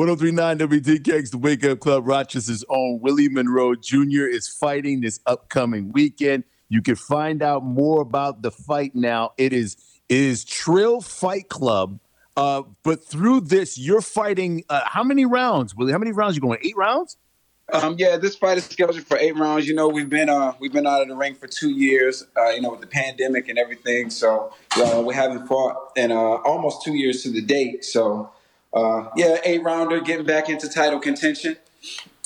1039 WDKX, the Wake Up Club, Rochester's own Willie Monroe Jr. is fighting this upcoming weekend. You can find out more about the fight now. It is it is Triller Fight Club. Uh, but through this, you're fighting uh, how many rounds, Willie? How many rounds you going? Eight rounds? Um, yeah, this fight is scheduled for eight rounds. You know, we've been uh, we've been out of the ring for two years. Uh, you know, with the pandemic and everything, so uh, we haven't fought in uh, almost two years to the date. So, uh, yeah, eight rounder, getting back into title contention.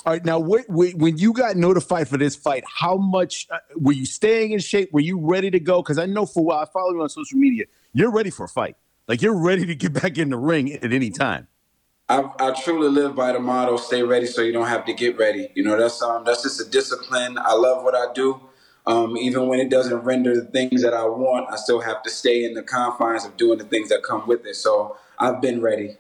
All right, now wait, when you got notified for this fight, how much uh, were you staying in shape? Were you ready to go? Because I know for a while, I follow you on social media. You're ready for a fight. Like you're ready to get back in the ring at any time. I, I truly live by the motto: "Stay ready, so you don't have to get ready." You know, that's um, that's just a discipline. I love what I do. Um, even when it doesn't render the things that I want, I still have to stay in the confines of doing the things that come with it. So I've been ready.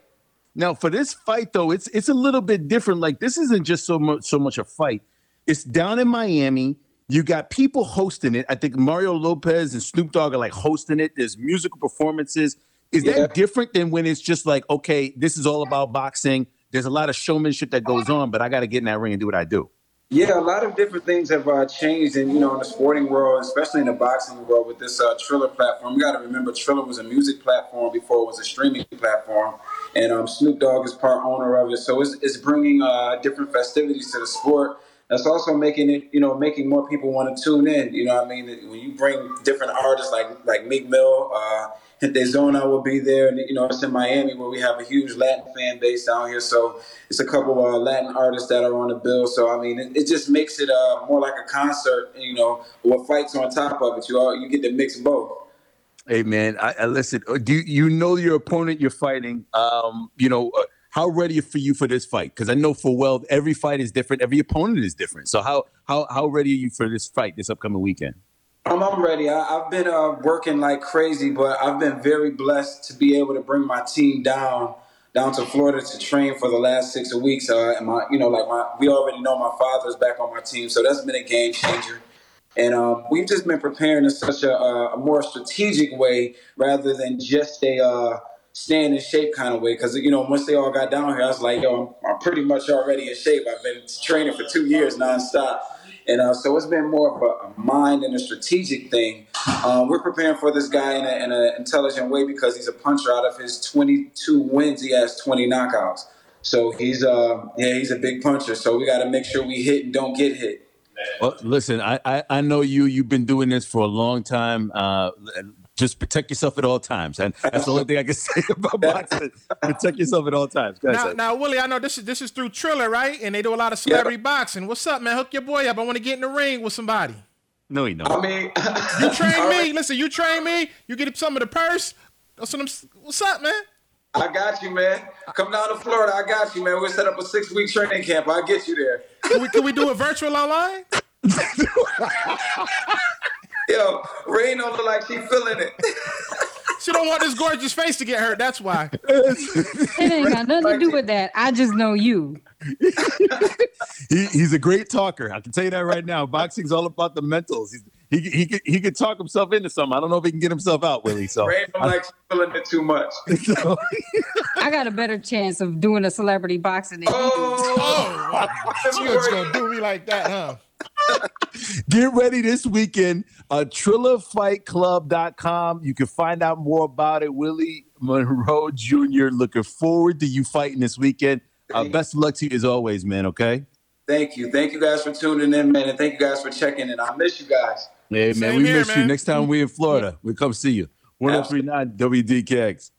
Now, for this fight, though, it's it's a little bit different. Like this isn't just so much so much a fight. It's down in Miami. You got people hosting it. I think Mario Lopez and Snoop Dogg are like hosting it. There's musical performances. Is Yeah. that different than when it's just like, okay, this is all about boxing? There's a lot of showmanship that goes on, but I got to get in that ring and do what I do. Yeah, a lot of different things have uh, changed, in you know, in the sporting world, especially in the boxing world, with this uh, Triller platform. You got to remember, Triller was a music platform before it was a streaming platform, and um, Snoop Dogg is part owner of it. So it's, it's bringing uh, different festivities to the sport. That's also making it, you know, making more people want to tune in. You know, what I mean, when you bring different artists like like Meek Mill, uh, Gente Zona will be there, and you know, it's in Miami where we have a huge Latin fan base down here. So it's a couple uh, Latin artists that are on the bill. So I mean, it, it just makes it uh, more like a concert. You know, with fights on top of it. You all you get to mix both. Hey man, I, I listen. uh, Do you, you know your opponent you're fighting? Um, you know uh, how ready for you for this fight? Because I know for well, every fight is different. Every opponent is different. So how how how ready are you for this fight this upcoming weekend? Um, I'm ready. I, I've been uh, working like crazy, but I've been very blessed to be able to bring my team down down to Florida to train for the last six weeks. Uh, and my, you know, like my, we already know my father's back on my team, so that's been a game changer. And um, we've just been preparing in such a, a more strategic way rather than just a uh, staying in shape kind of way. Because you know, once they all got down here, I was like, yo, I'm, I'm pretty much already in shape. I've been training for two years nonstop. And uh, so it's been more of a, mind and a strategic thing. Um, we're preparing for this guy in an in intelligent way because he's a puncher. Out of his 22 wins, he has 20 knockouts. So he's uh yeah he's a big puncher. So we got to make sure we hit and don't get hit. Well, listen, I, I I know you. You've been doing this for a long time. Uh, just protect yourself at all times, and that's the only thing I can say about boxing. protect yourself at all times. Go ahead, Now, Seth. now, Willie, I know this is this is through Triller, right? And they do a lot of celebrity boxing. What's up, man? Hook your boy up. I want to get in the ring with somebody. no, he don't. I mean, You train me. Listen, you train me. You get some of the purse. That's what I'm- What's up, man? I got you, man. Come down to Florida. I got you, man. We'll set up a six week training camp. I'll get you there. Can we, can we do a virtual online? Yo, Rain don't look like she feeling it. She don't want this gorgeous face to get hurt. That's why. It ain't got nothing to do with that. I just know you. he, he's a great talker. I can tell you that right now. Boxing's all about the mentals. He's, he he could he could talk himself into something. I don't know if he can get himself out, Willie. So, Rain don't like she feeling it too much. so- I got a better chance of doing a celebrity boxing than. Oh, You just gonna do me like that, huh? get ready this weekend. Uh, TrillerFightClub.com. You can find out more about it. Willie Monroe Jr. Looking forward to you fighting this weekend. Uh, best of luck to you as always, man. Okay. Thank you. Thank you guys for tuning in, man. And thank you guys for checking in. I miss you guys. Hey, man, Same we here, miss you. Next time we in Florida, we come see you. 1039 WDKX.